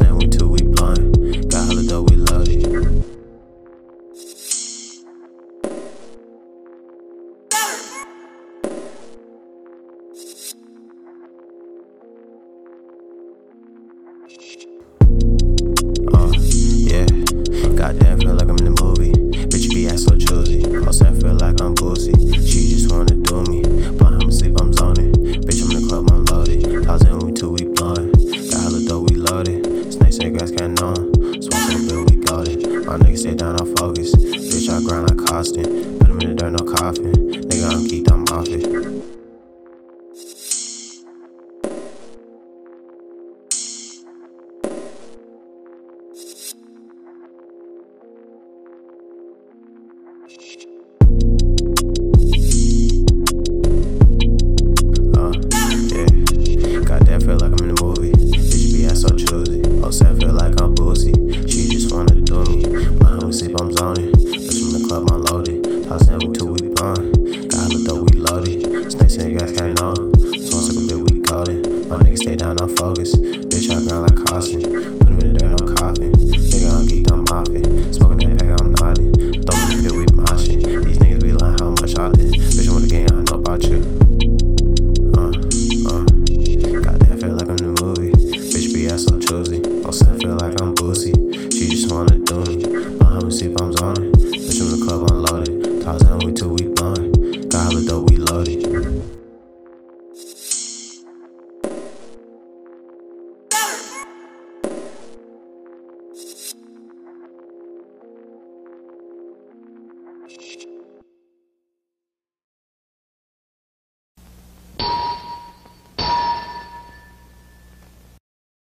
unloaded. Tossing we two, we blowing. Got hella dough, we loaded. Uh, yeah. Goddamn, feel like grind. Put him in the dirt, no coffin. Nigga, I'm geeked, I'm off it. We blowing. Got hella dough, we loaded. Snakes and gas, can't know. So I'm sick of it, we got it. My niggas stay down, I'm focused. Bitch, I grind like Costin. Put him in the dirt, no coffin. Nigga, I'm geeked, I'm it. Smoking that pack, I'm nodding. Throw me the pit, we moshing. These niggas be lying how much I did. Bitch, I'm with the game, I know about you. Uh, uh. Goddamn, feel like I'm in movie. Bitch, be ass so choosy. Also, I feel like I'm boozy. She just wanna do me. My homie sleep, I'm